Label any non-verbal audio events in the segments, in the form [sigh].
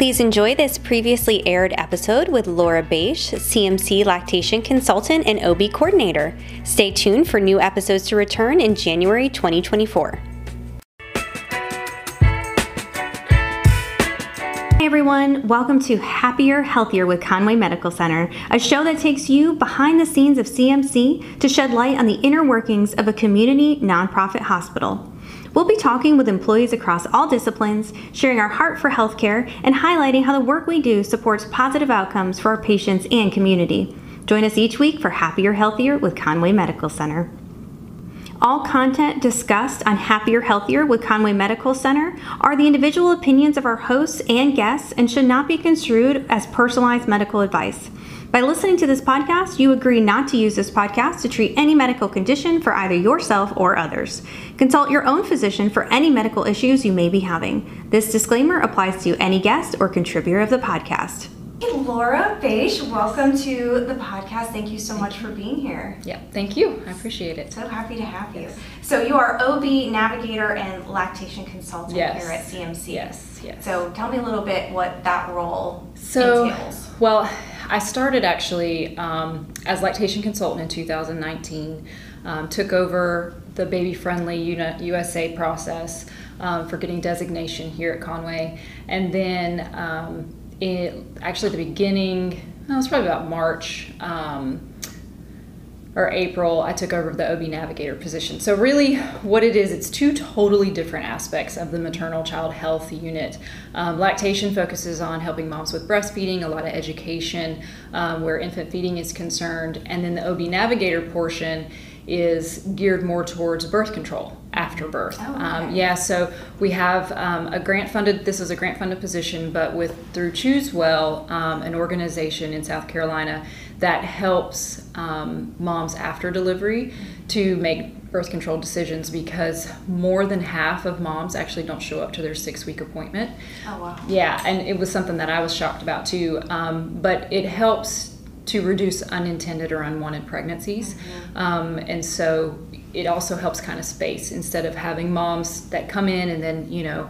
Please enjoy this previously aired episode with Laura Baisch, CMC lactation consultant and OB coordinator. Stay tuned for new episodes to return in January 2024. Hey everyone, welcome to Happier, Healthier with Conway Medical Center, a show that takes you behind the scenes of CMC to shed light on the inner workings of a community nonprofit hospital. We'll be talking with employees across all disciplines, sharing our heart for healthcare, and highlighting how the work we do supports positive outcomes for our patients and community. Join us each week for Happier, Healthier with Conway Medical Center. All content discussed on Happier Healthier with Conway Medical Center are the individual opinions of our hosts and guests and should not be construed as personalized medical advice. By listening to this podcast, you agree not to use this podcast to treat any medical condition for either yourself or others. Consult your own physician for any medical issues you may be having. This disclaimer applies to any guest or contributor of the podcast. Hey, Laura Baisch, welcome to the podcast. Thank you so much for being here. Yeah, thank you. I appreciate it. So happy to have you. So you are OB navigator and lactation consultant Yes. here at CMC. Yes, yes. So tell me a little bit what that role So, entails. well, I started actually um, as lactation consultant in 2019. Um, took over the baby friendly USA process um, for getting designation here at Conway, and then um, it actually at the beginning. It was probably about March. Um, or April, I took over the OB navigator position. So, really, what it is, it's two totally different aspects of the maternal child health unit. Um, lactation focuses on helping moms with breastfeeding, a lot of education um, where infant feeding is concerned, and then the OB navigator portion is geared more towards birth control after birth. Oh, okay. um, yeah, so we have um, a grant funded. This is a grant funded position, but with through Choose Well, um, an organization in South Carolina that helps um, moms after delivery to make birth control decisions because more than half of moms actually don't show up to their six week appointment. Oh, wow. Yeah, and it was something that I was shocked about too. Um, but it helps to reduce unintended or unwanted pregnancies. Um, and so it also helps kind of space instead of having moms that come in and then, you know,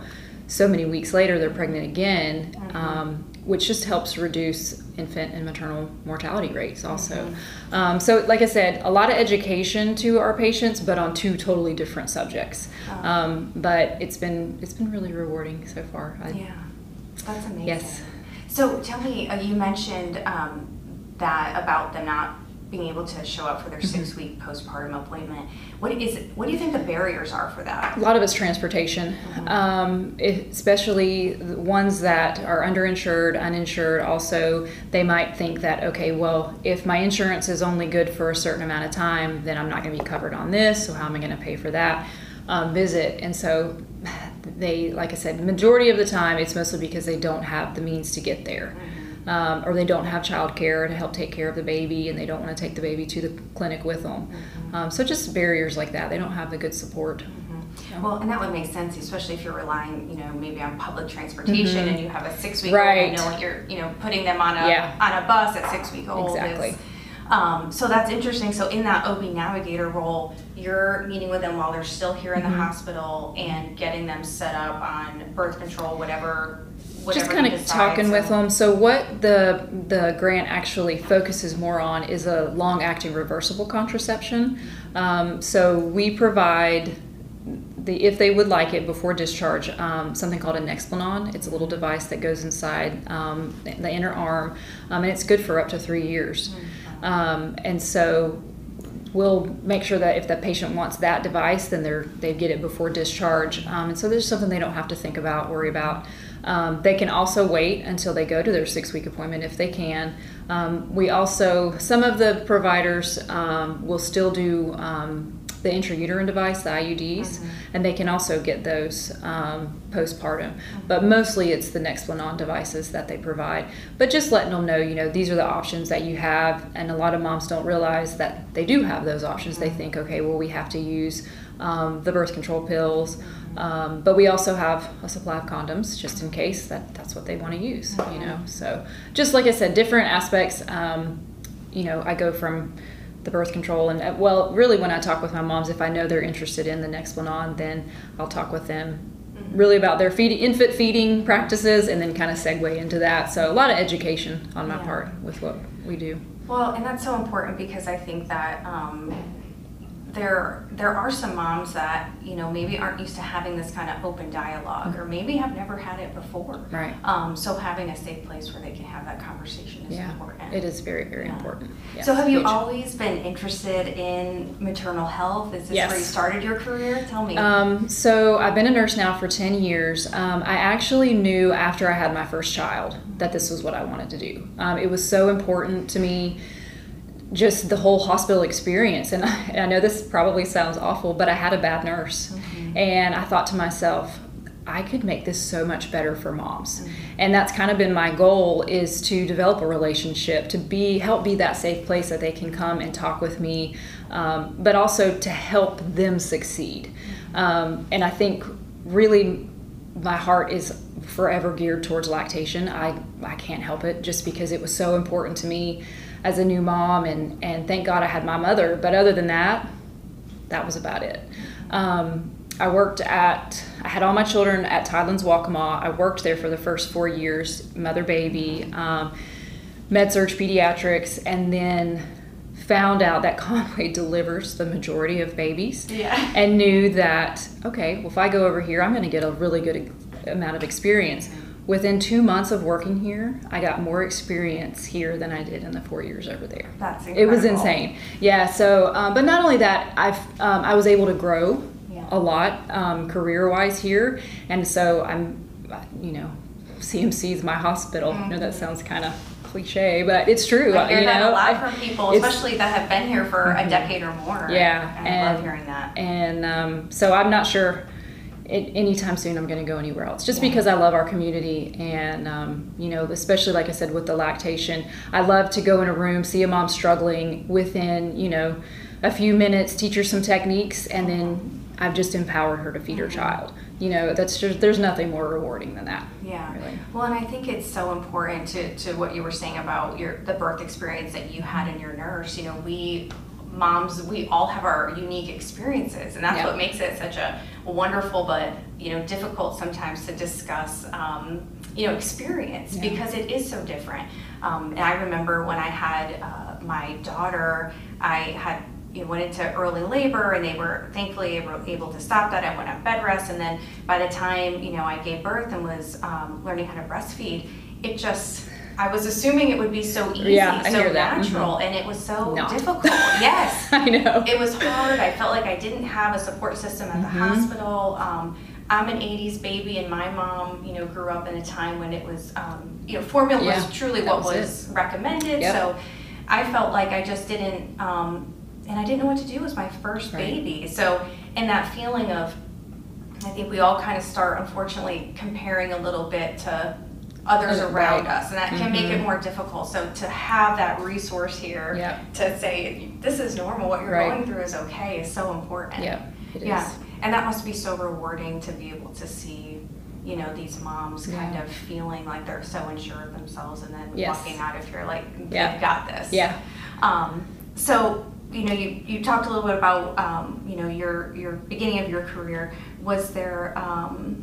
so many weeks later they're pregnant again, um, which just helps reduce infant and maternal mortality rates also. Um, so, like I said, a lot of education to our patients, but on two totally different subjects. Um, but it's been it's been really rewarding so far. I, Yeah, that's amazing. Yes. So tell me, uh, you mentioned um, that about them not being able to show up for their Mm-hmm. six-week postpartum appointment. What is it? What do you think the barriers are for that? A lot of it's transportation, um, especially the ones that are underinsured, uninsured. Also, they might think that, okay, well, if my insurance is only good for a certain amount of time, then I'm not going to be covered on this, so how am I going to pay for that um, visit? And so [sighs] they, like I said, majority of the time, it's mostly because they don't have the means to get there. Um, or they don't have childcare to help take care of the baby, and they don't want to take the baby to the clinic with them. Um, so just barriers like that. They don't have the good support. Well, and that would make sense, especially if you're relying, you know, maybe on public transportation and you have a six-week old. Mm-hmm. Right. You know, you're, you know, putting them on a Yeah. on a bus at six week old. is- Exactly. um, so that's interesting. So in that OB navigator role, you're meeting with them while they're still here in the Mm-hmm. hospital and getting them set up on birth control, whatever. Just kind of talking with them. So what the the grant actually focuses more on is a long acting reversible contraception. Um, so we provide the if they would like it before discharge, um, something called an Nexplanon. It's a little device that goes inside um, the inner arm, um, and it's good for up to three years. Um, and so we'll make sure that if the patient wants that device, then they're they get it before discharge. Um, and so there's something they don't have to think about, worry about. Um, they can also wait until they go to their six week appointment if they can. Um, we also some of the providers um, will still do. Um, the intrauterine device, the IUDs, and they can also get those um, postpartum. But mostly it's the Nexplanon devices that they provide. But just letting them know, you know, these are the options that you have, and a lot of moms don't realize that they do have those options. They think, okay, well, we have to use um, the birth control pills, um, but we also have a supply of condoms just in case that that's what they want to use, you know. So just like I said, different aspects. Um, you know, I go from the birth control and uh, well, really when I talk with my moms, if I know they're interested in the Nexplanon, then I'll talk with them really about their feeding, infant feeding practices, and then kind of segue into that. So a lot of education on my Yeah. part with what we do. Well, and that's so important because I think that um, there there are some moms that you know maybe aren't used to having this kind of open dialogue, or maybe have never had it before. Right. Um, so having a safe place where they can have that conversation is Yeah, important. it is very, very Yeah. important. Yeah, so have you huge. always been interested in maternal health? Is this where you started your career? Tell me. Um, so I've been a nurse now for 10 years. Um, I actually knew after I had my first child that this was what I wanted to do. Um, it was so important to me, just the whole hospital experience. And I, [laughs] and I know this probably sounds awful, but I had a bad nurse. And I thought to myself, I could make this so much better for moms. And that's kind of been my goal is to develop a relationship, to be help be that safe place that they can come and talk with me, um, but also to help them succeed. Um, and I think really my heart is forever geared towards lactation. I, I can't help it just because it was so important to me as a new mom and, and thank God I had my mother. But other than that, that was about it. Um, I worked at, I had all my children at Tidelands Waccamaw. I worked there for the first four years, mother baby, um, med surg pediatrics, and then found out that [laughs] Conway delivers the majority of babies Yeah. and knew that, okay, well, if I go over here, I'm going to get a really good amount of experience. Within two months of working here, I got more experience here than I did in the four years over there. That's incredible. It was insane. Yeah. So, um, but not only that, I've um, I was able to grow Yeah. a lot um, career wise here, and so I'm, you know, CMC is my hospital. I know that sounds kind of cliche, but it's true. I hear you that know, a lot from people, especially that have been here for a decade or more. Yeah, and, I love hearing that. And um, so I'm not sure it, anytime soon I'm going to go anywhere else, just because I love our community and um, you know, especially like I said with the lactation, I love to go in a room, see a mom struggling within you know a few minutes, teach her some techniques, and then I've just empowered her to feed her child. You know, that's just there's nothing more rewarding than that. Yeah. Really. Well, and I think it's so important to, to what you were saying about your the birth experience that you had in your nurse. You know, we moms, we all have our unique experiences, and that's Yeah. what makes it such a wonderful but you know difficult sometimes to discuss. Um, you know, experience Yeah. because it is so different. Um, and I remember when I had uh, my daughter, I had you know, went into early labor and they were thankfully able, able to stop that. I went on bed rest and then by the time, you know, I gave birth and was um, learning how to breastfeed, it just, I was assuming it would be so easy, Yeah, so that. natural, and it was so Not. [laughs] difficult. Yes. [laughs] I know. It was hard. I felt like I didn't have a support system at the Mhm. hospital. Um, I'm an 80s baby, and my mom, you know, grew up in a time when it was, um, you know, formula Yeah, was truly what was was recommended. Yep. So I felt like I just didn't, um, and I didn't know what to do. It was my first Right. baby. So, and that feeling of, I think we all kind of start, unfortunately, comparing a little bit to others around right. us, and that can make it Mhm. more difficult. So to have that resource here Yep. to say this is normal, what you're Right. going through is okay, is so important. Yeah, it is. Yeah, and that must be so rewarding to be able to see, you know, these moms kind of feeling like they're so unsure of themselves, and then Yes. walking out of here like Yeah. they've got this. Yeah. Um, so you know, you, you talked a little bit about um, you know your your beginning of your career. Was there um,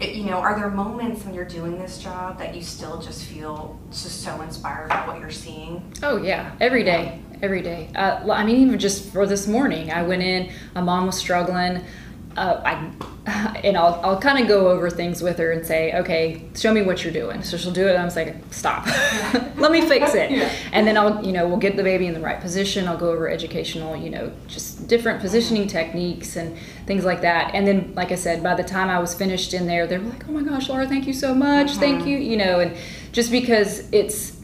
you know, are there moments when you're doing this job that you still just feel just so inspired by what you're seeing? Oh yeah, every day, every day. Uh, I mean, even just for this morning, I went in. A mom was struggling. Uh, I and I'll I'll kind of go over things with her and say, okay, show me what you're doing. So she'll do it, and I'm just like, stop, [laughs] let me fix it. Yeah. And then I'll you know we'll get the baby in the right position. I'll go over educational, you know, just different positioning techniques and things like that. And then, like I said, by the time I was finished in there, they were like, oh my gosh, Laura, thank you so much, uh-huh. thank you, you know, and just because it's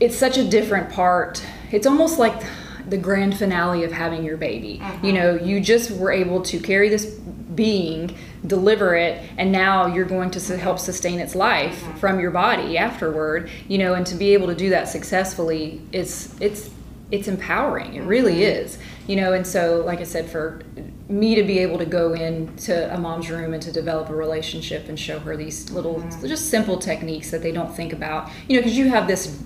it's such a different part. It's almost like the grand finale of having your baby. Mm-hmm. You know, you just were able to carry this being, deliver it, and now you're going to help sustain its life mm-hmm. from your body afterward. You know, and to be able to do that successfully is it's it's empowering. It really mm-hmm. is. You know, and so like I said, for me to be able to go into a mom's room and to develop a relationship and show her these little, just simple techniques that they don't think about. You know, because you have this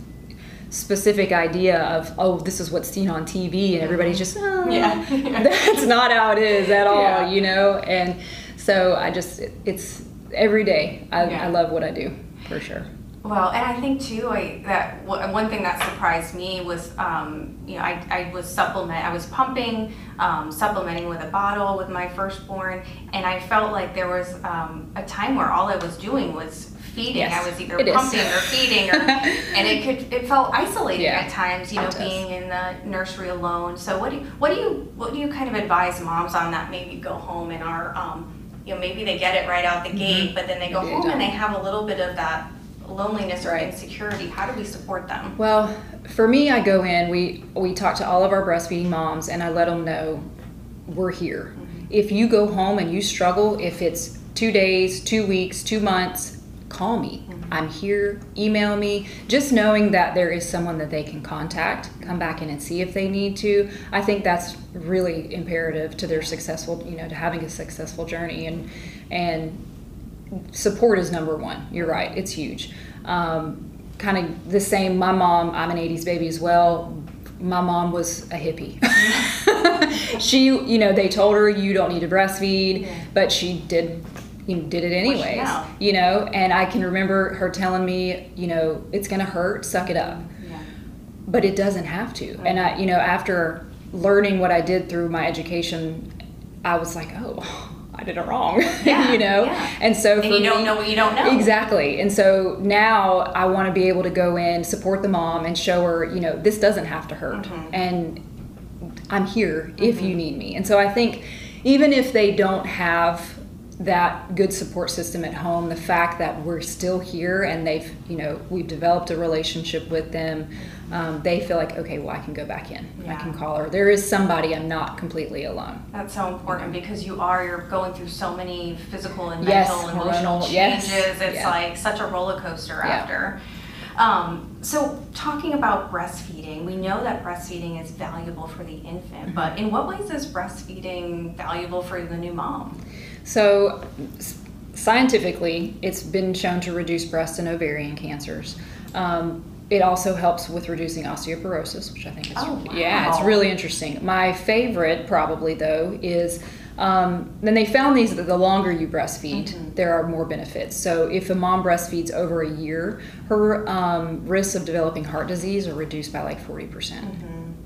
specific idea of oh this is what's seen on TV and everybody's just oh, Yeah. [laughs] [laughs] that's not how it is at all Yeah. you know and So I just, it, it's every day. I, Yeah. I love what I do for sure. Well, and I think too, I, that w- one thing that surprised me was, um, you know, I, I was supplement, I was pumping, um, supplementing with a bottle with my firstborn, and I felt like there was um, a time where all I was doing was feeding. Yes, I was either it is. pumping or feeding, or, [laughs] and it could it felt isolating Yeah, at times. You know, being in the nursery alone. So what do you, what do you what do you kind of advise moms on that? Maybe go home and are, um, you know, maybe they get it right out the gate, but then they go Maybe they home and they have a little bit of that loneliness or Right. insecurity. How do we support them? Well, for me, I go in. We we talk to all of our breastfeeding moms, and I let them know we're here. If you go home and you struggle, if it's two days, two weeks, two months, call me. I'm here. Email me. Just knowing that there is someone that they can contact, come back in and see if they need to. I think that's really imperative to their successful, you know, to having a successful journey and and support is number one. You're right, it's huge. Um, kind of the same. My mom, I'm an 80s baby as well. My mom was a hippie. [laughs] she, you know, they told her you don't need to breastfeed, Yeah. but she did. You know, did it anyways, you know, and I can remember her telling me, you know, it's gonna hurt, suck it up Yeah. but it doesn't have to. And I, you know, after learning what I did through my education, I was like, oh, [laughs] I did it wrong, [laughs] Yeah, you know. yeah. And so And you don't me- know what you don't know. Exactly. And so now I want to be able to go in, support the mom, and show her, you know, this doesn't have to hurt, Mhm. and I'm here if Mm-hmm. you need me. And so I think even if they don't have that good support system at home, the fact that we're still here and they've, you know, we've developed a relationship with them, um, they feel like, okay, well, I can go back in. I can call her. There is somebody. I'm not completely alone. That's so important because you are you're going through so many physical and Yes, mental, emotional hormonal, yes, changes. It's yeah. like such a roller coaster Yeah. after. Um, so talking about breastfeeding, we know that breastfeeding is valuable for the infant, Mm-hmm. but in what ways is breastfeeding valuable for the new mom? So, scientifically, it's been shown to reduce breast and ovarian cancers. Um, it also helps with reducing osteoporosis, which I think is Oh, wow. yeah, it's really interesting. My favorite, probably though, is um, then they found these that the longer you breastfeed, Mhm. there are more benefits. So if a mom breastfeeds over a year, her um, risks of developing heart disease are reduced by like forty percent.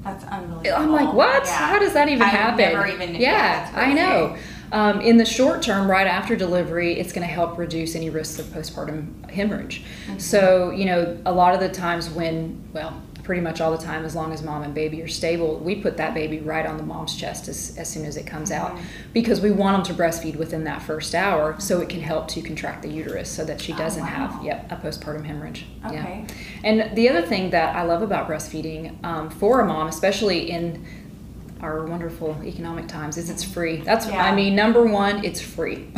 That's unbelievable. I'm like, what? Yeah. How does that even I've happen? never even- yeah, I know. Um, in the short term, right after delivery, it's going to help reduce any risks of postpartum hemorrhage. Mm-hmm. So, you know, a lot of the times when, well, pretty much all the time, as long as mom and baby are stable, we put that baby right on the mom's chest as, as soon as it comes out Mhm. because we want them to breastfeed within that first hour so it can help to contract the uterus so that she Oh, doesn't wow. have, yep, a postpartum hemorrhage. Yeah. Okay. And the other thing that I love about breastfeeding um, for a mom, especially in our wonderful economic times, is it's free. That's Yeah. I mean, number one, it's free. [laughs]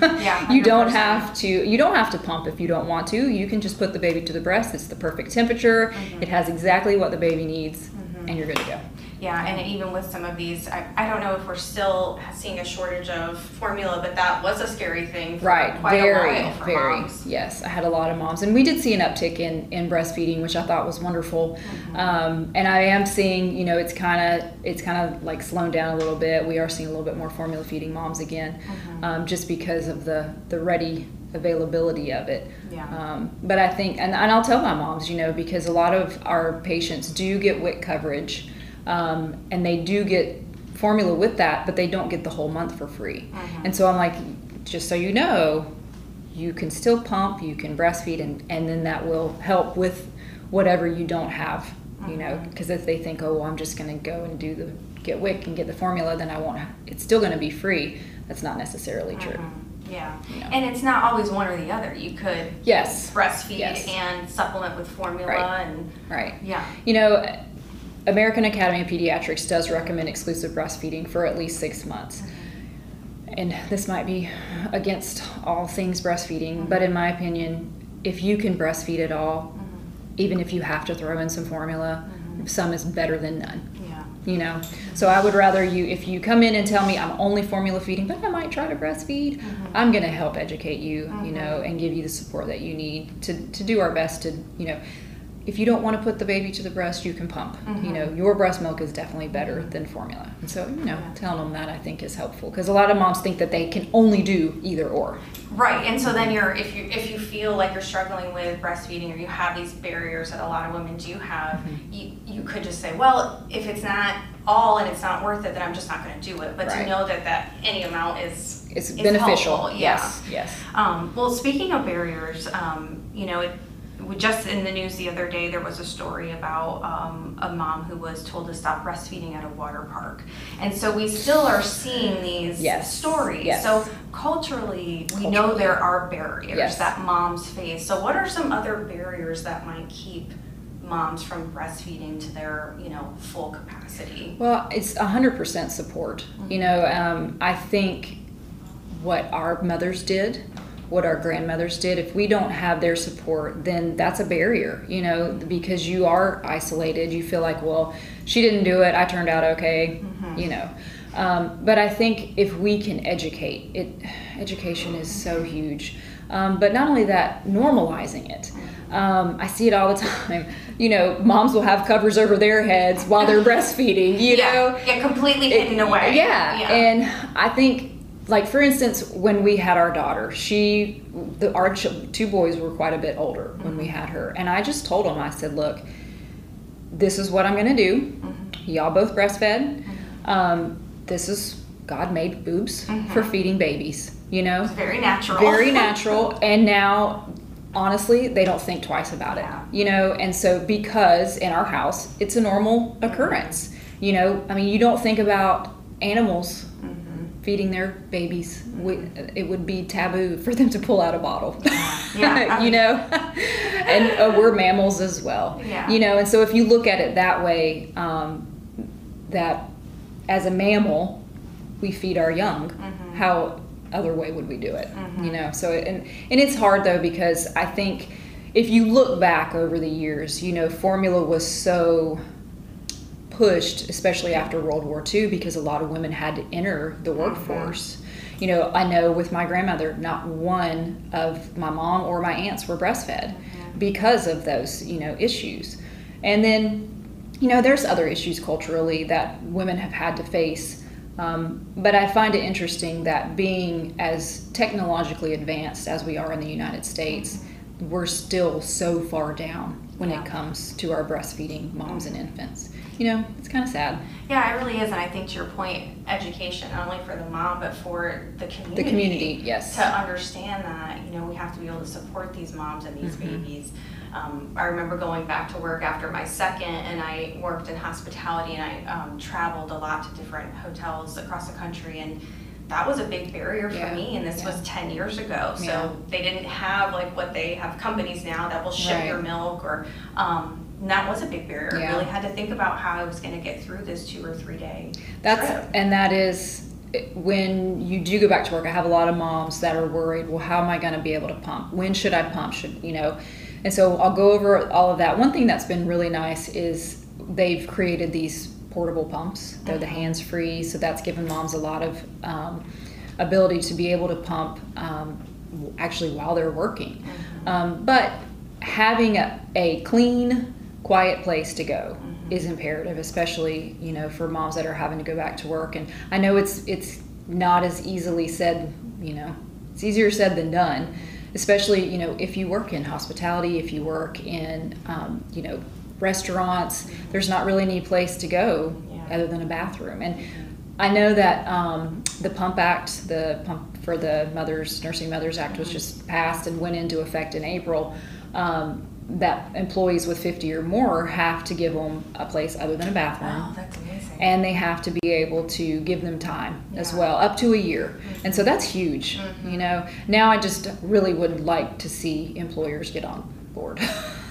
Yeah, you don't have to. You don't have to pump if you don't want to. You can just put the baby to the breast. It's the perfect temperature. Mm-hmm. It has exactly what the baby needs, and you're good to go. Yeah, and even with some of these, I, I don't know if we're still seeing a shortage of formula, but that was a scary thing for Right, quite very, a while for very. moms. Yes, I had a lot of moms, and we did see an uptick in, in breastfeeding, which I thought was wonderful. Mm-hmm. Um, and I am seeing, you know, it's kind of it's kind of like slowing down a little bit. We are seeing a little bit more formula feeding moms again, Mm-hmm. um, just because of the the ready availability of it. Yeah. Um, but I think, and, and I'll tell my moms, you know, because a lot of our patients do get WIC coverage, um, and they do get formula with that, but they don't get the whole month for free. Mhm. And so I'm like, just so you know, you can still pump, you can breastfeed, and, and then that will help with whatever you don't have, you know, because if they think, oh, well, I'm just going to go and do the get WIC and get the formula, then I won't. It's still going to be free. That's not necessarily true. Mhm. Yeah, You know. and it's not always one or the other. You could Yes. breastfeed Yes. and supplement with formula, Right. and Right. yeah, You know, American Academy of Pediatrics does recommend exclusive breastfeeding for at least six months. And this might be against all things breastfeeding, mm-hmm. but in my opinion, if you can breastfeed at all, mm-hmm. even if you have to throw in some formula, mm-hmm. some is better than none. yeah, You know, so I would rather you, if you come in and tell me I'm only formula feeding, but I might try to breastfeed, I'm going to help educate you, you know, and give you the support that you need to, to do our best to, you know, if you don't want to put the baby to the breast, you can pump. Mm-hmm. You know, your breast milk is definitely better than formula. And so, you know, telling them that I think is helpful because a lot of moms think that they can only do either or. Right, and so then you're if you if you feel like you're struggling with breastfeeding or you have these barriers that a lot of women do have, Mm-hmm. you you could just say, well, if it's not all and it's not worth it, then I'm just not going to do it. But to know that that any amount is It's is beneficial. helpful, yeah. Yes, yes. Um, well, speaking of barriers, um, you know, it, just in the news the other day, there was a story about um, a mom who was told to stop breastfeeding at a water park. And so we still are seeing these Yes, stories. yes. So culturally, we know there are barriers Yes. that moms face. So, what are some other barriers that might keep moms from breastfeeding to their, you know, full capacity? Well, it's 100% support. You know, um, I think what our mothers did, what our grandmothers did, if we don't have their support, then that's a barrier, you know, because you are isolated. You feel like, well, she didn't do it, I turned out okay, you know. Um, but I think if we can educate, it education is so huge. Um, but not only that, normalizing it. Um, I see it all the [laughs] time. You know, moms will have covers over their heads while they're breastfeeding. You [laughs] yeah, know, yeah, completely hidden it- away. Yeah. and I think, like for instance, when we had our daughter, she, the our ch- two boys were quite a bit older when we had her, and I just told them, I said, look, this is what I'm going to do. Mm-hmm. Y'all both breastfed. Um, this is God made boobs for feeding babies. You know, it's very natural. very [laughs] natural and now honestly they don't think twice about it Yeah. you know and so because in our house it's a normal occurrence you know i mean you don't think about animals Mm-hmm. Feeding their babies we, it would be taboo for them to pull out a bottle [laughs] Yeah. you know and uh, we're mammals as well Yeah. you know and so if you look at it that way um, that as a mammal we feed our young Mm-hmm. how other way would we do it you know so and and it's hard though because i think if you look back over the years you know formula was so pushed especially after world war ii because a lot of women had to enter the workforce. You know i know with my grandmother not one of my mom or my aunts were breastfed because of those you know issues. And then you know there's other issues culturally that women have had to face um, but i find it interesting that being as technologically advanced as we are in the united states we're still so far down when Yeah. it comes to our breastfeeding moms and infants you know it's kind of sad Yeah, it really is, and I think to your point, education not only for the mom but for the community. the community yes To understand that you know we have to be able to support these moms and these Mm-hmm. babies. Um, I remember going back to work after my second, and I worked in hospitality, and I um, traveled a lot to different hotels across the country, and that was a big barrier for Yeah, me. And this was ten years ago, so Yeah. they didn't have like what they have companies now that will ship Right. your milk or. Um, and that was a big barrier. I really had to think about how I was going to get through this two or three day That's trip. and that is when you do go back to work. I have a lot of moms that are worried. Well, how am I going to be able to pump? When should I pump? Should you know? And so I'll go over all of that. One thing that's been really nice is they've created these portable pumps. They're the hands free, so that's given moms a lot of um, ability to be able to pump um, actually while they're working. Um, but having a, a clean, quiet place to go is imperative, especially you know for moms that are having to go back to work. And I know it's it's not as easily said. You know, it's easier said than done. Especially you know if you work in hospitality, if you work in um, you know restaurants, there's not really any place to go Yeah. other than a bathroom. And I know that um, the Pump Act, the pump for the Mothers Nursing Mothers Act, was just passed and went into effect in April. Um, that employees with 50 or more have to give them a place other than a bathroom. Oh, that's amazing. and they have to be able to give them time as well up to a year. And so that's huge you know. Now i just really would like to see employers get on board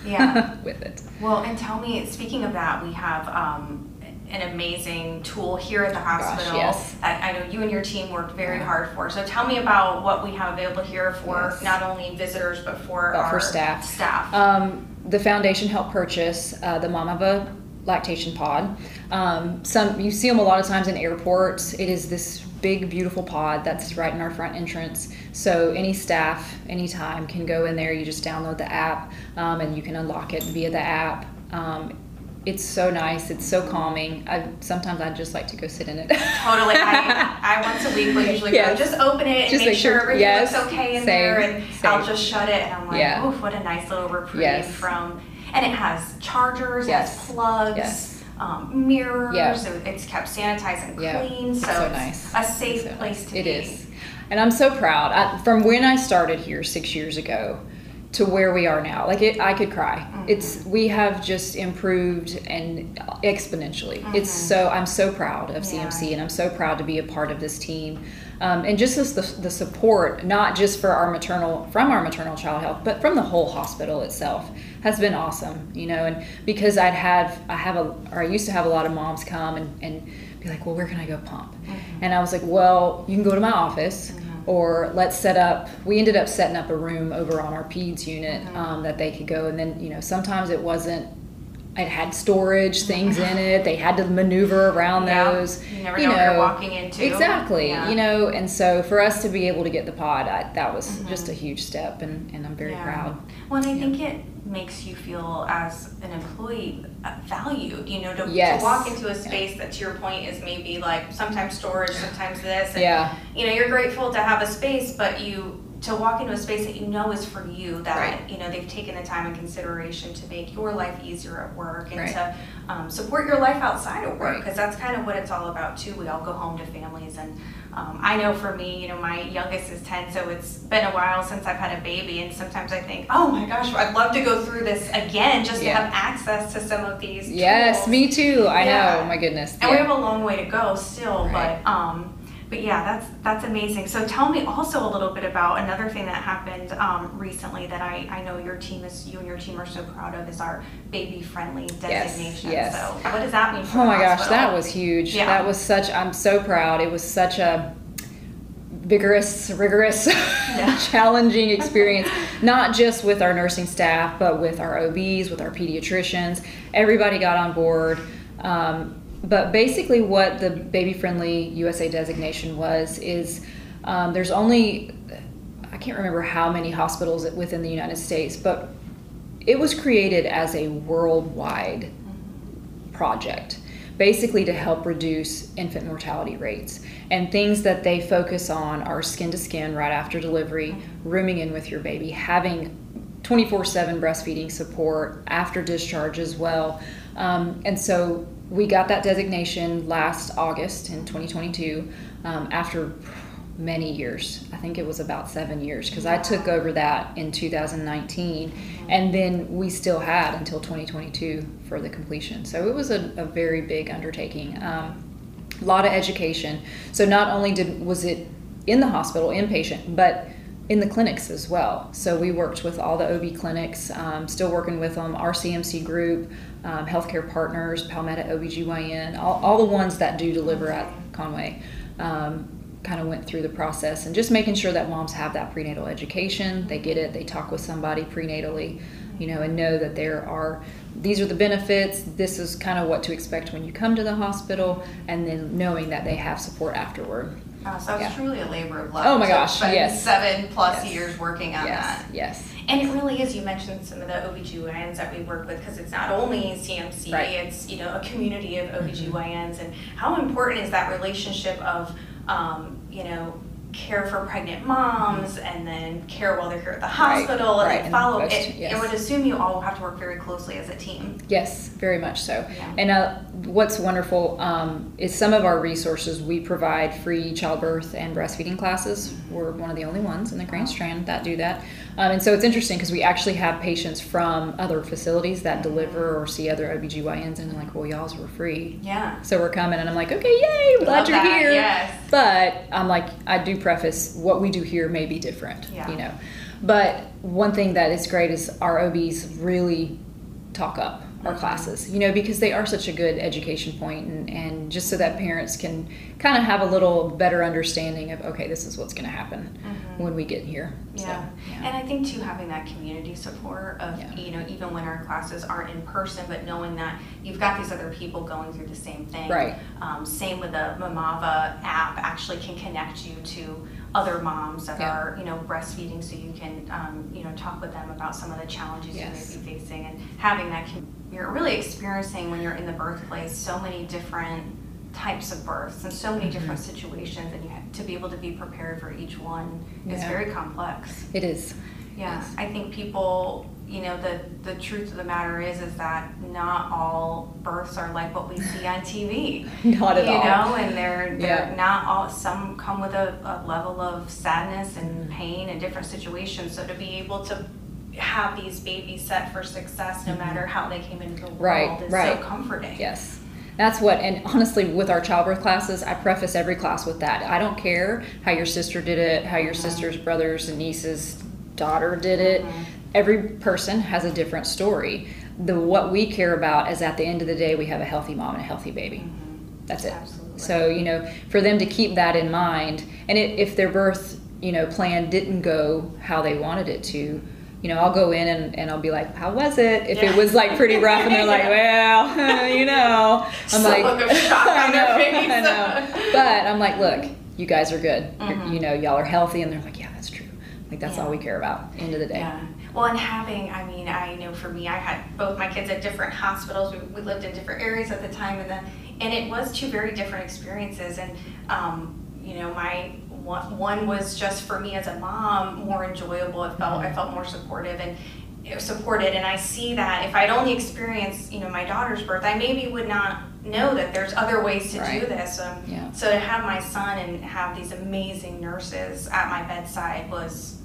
Yeah. [laughs] with it. Well, and tell me, speaking of that, we have um, an amazing tool here at the hospital yes. that I know you and your team worked very Yeah. hard for. So tell me about what we have available here for Yes. not only visitors but for But for our staff. Staff. Um, the foundation helped purchase uh, the Mamava lactation pod. Um, some you see them a lot of times in airports. It is this big, beautiful pod that's right in our front entrance. So any staff, anytime, can go in there. You just download the app um, and you can unlock it via the app. Um, it's so nice. It's so calming. I sometimes I just like to go sit in it. totally. I, [laughs] I once a week will usually Yes. go just open it and Just make sure everything yes. looks okay in Same. there, and I'll just shut it, and I'm like, Yeah. oof, what a nice little reprieve Yes. from. And it has chargers, it Yes. has plugs. Yes. Um, mirrors, Yeah. it- it's kept sanitized and Yeah. clean, so, So it's nice. a safe So place nice. to It be. It is, And I'm so proud. I, from when I started here six years ago to where we are now, like it, I could cry. Mm-hmm. It's we have just improved and exponentially. It's so I'm so proud of Mm-hmm. Yeah. CMC and I'm so proud to be a part of this team. Um, and just as the, the support, not just for our maternal, from our maternal child health, but from the whole hospital itself, has been awesome. You know, and because I'd have, I have a, or I used to have a lot of moms come and, and be like, well, where can I go pump? And I was like, well, you can go to my office, or let's set up. We ended up setting up a room over on our peds unit um, that they could go, and then you know sometimes it wasn't. It had storage things in it. They had to maneuver around Yeah. those. You never know what you're walking into. Exactly. Yeah. You know, and so for us to be able to get the pod, I, that was just a huge step, and, and I'm very Mm-hmm. Yeah. proud. Well, and I think it makes you feel as an employee valued, you know, to, Yes. to walk into a space that to your point is maybe like sometimes storage, sometimes this. And, Yeah. You know, you're grateful to have a space, but you, to walk into a space that you know is for you, that, Right. you know, they've taken the time and consideration to make your life easier at work and Right. to um, support your life outside of work, Right. because that's kind of what it's all about too. We all go home to families and um, I know for me, you know, my youngest is 10, so it's been a while since I've had a baby, and sometimes I think, oh my gosh, I'd love to go through this again just Yeah. to have access to some of these. Yes, tools. me too. I Yeah. know. My goodness. And we have a long way to go still, Right. but um, but yeah, that's that's amazing. So tell me also a little bit about another thing that happened um, recently that I, I know your team is you and your team are so proud of is our baby friendly designation. yes. So what does that mean? For Oh my gosh, hospital? that was huge. Yeah. That was such. I'm so proud. It was such a vigorous, rigorous, [laughs] challenging experience. Not just with our nursing staff, but with our OBs, with our pediatricians. Everybody got on board. Um, but basically, what the baby friendly USA designation was is um, there's only I can't remember how many hospitals within the United States, but it was created as a worldwide project, basically to help reduce infant mortality rates. And things that they focus on are skin to skin right after delivery, rooming in with your baby, having 24 7 breastfeeding support after discharge as well. Um, and so we got that designation last August in 2022 um, after many years. I think it was about seven years because I took over that in 2019, and then we still had until 2022 for the completion. So it was a, a very big undertaking. Um, a lot of education. So not only did was it in the hospital inpatient, but in the clinics as well. So we worked with all the OB clinics, um, still working with them, our CMC group, um, healthcare partners, Palmetto OBGYN, all, all the ones that do deliver at Conway. Um, kind of went through the process and just making sure that moms have that prenatal education they get it they talk with somebody prenatally you know and know that there are these are the benefits this is kind of what to expect when you come to the hospital and then knowing that they have support afterward Oh, so it's Yeah. truly a labor of love. Oh my to gosh, yes. Seven plus Yes. years working on yes that. yes And it really is, you mentioned some of the OBGYNs that we work with because it's not only CMC, Right. it's, you know, a community of OBGYNs and how important is that relationship of, um, you know, care for pregnant moms and then care while they're here at the hospital and right, and follow. post- It, yes. I would assume you all have to work very closely as a team. Yes, very much so. Yeah. And uh, what's wonderful um, is some of our resources. We provide free childbirth and breastfeeding classes. We're one of the only ones in the Grand Strand that do that. Um, and so it's interesting because we actually have patients from other facilities that deliver or see other OBGYNs and they're like, well, y'all's were free. Yeah. So we're coming, and I'm like, okay, yay, I'm glad Love you're that, here. yes. But I'm like, I do preface what we do here may be different, Yeah. you know. But one thing that is great is our OBs really talk up our classes, you know, because they are such a good education point and, and just so that parents can kind of have a little better understanding of, okay, this is what's going to happen when we get here. So, Yeah. And I think too, having that community support of, Yeah. you know, even when our classes aren't in person, but knowing that you've got these other people going through the same thing. Right. Um, same with the Mamava app actually can connect you to other moms that Yeah. are, you know, breastfeeding so you can, um, you know, talk with them about some of the challenges Yes. you may be facing and having that, you're really experiencing when you're in the birthplace so many different types of births and so many Mm-hmm. different situations and you have to be able to be prepared for each one is very complex. It is. Yeah, Yes. I think people, you know, the, the truth of the matter is, is that not all births are like what we see on TV. [laughs] Not at you all. You know, and they're, they're Yeah. not all, some come with a, a level of sadness and pain and different situations. So to be able to have these babies set for success, no matter how they came into the world, Mm-hmm. Right, is right. so comforting. Yes. That's what, and honestly, with our childbirth classes, I preface every class with that. I don't care how your sister did it, how your sister's brothers and nieces' daughter did it. Mhm. Every person has a different story. The what we care about is at the end of the day, we have a healthy mom and a healthy baby. Mhm. That's it. Absolutely. So you know, for them to keep that in mind, and it, if their birth, you know, plan didn't go how they wanted it to, you know, I'll go in and, and I'll be like, how was it? If Yeah. it was like pretty rough, and they're like, [laughs] well, [laughs] you know, I'm like, look of shock [laughs] I know. I know. But I'm like, look, you guys are good. Mhm. You know, y'all are healthy, and they're like, yeah, that's. Like that's all we care about. End of the day. Yeah. Well, and having, I mean, I know for me, I had both my kids at different hospitals. We, we lived in different areas at the time, and then, and it was two very different experiences. And, um, you know, my one, one was just for me as a mom more enjoyable. It felt I felt more supportive and it was supported. And I see that if I'd only experienced, you know, my daughter's birth, I maybe would not know that there's other ways to do this. Um, Yeah. So to have my son and have these amazing nurses at my bedside was.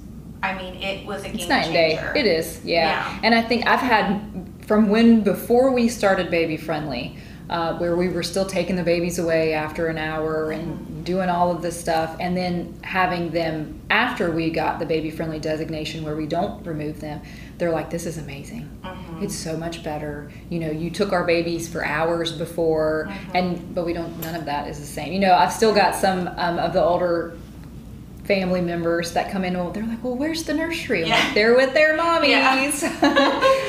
I mean, it was a game It's night and day. changer. It is, yeah. Yeah. And I think I've had from when before we started Baby Friendly, uh, where we were still taking the babies away after an hour and doing all of this stuff, and then having them after we got the Baby Friendly designation, where we don't remove them. They're like, "This is amazing. Mhm. It's so much better." You know, you took our babies for hours before, Mhm. and but we don't. None of that is the same. You know, I've still got some um, of the older family members that come in well they're like well where's the nursery I'm like, Yeah. they're with their mommies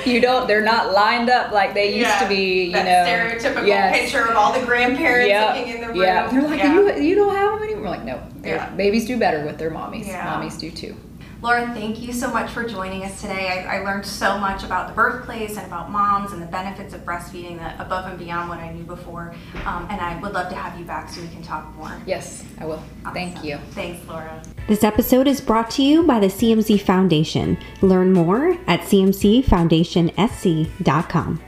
[laughs] you don't they're not lined up like they used Yeah, to be you that know stereotypical Yes. picture of all the grandparents yeah looking in the room. yeah they're like Yeah. you, you don't have them anymore we're like no Yeah. babies do better with their mommies Yeah. mommies do too Laura, thank you so much for joining us today. I, I learned so much about the birthplace and about moms and the benefits of breastfeeding that above and beyond what I knew before. Um, and I would love to have you back so we can talk more. yes i will thank you Thanks, Laura. This episode is brought to you by the CMC Foundation. Learn more at cmcfoundationsc.com.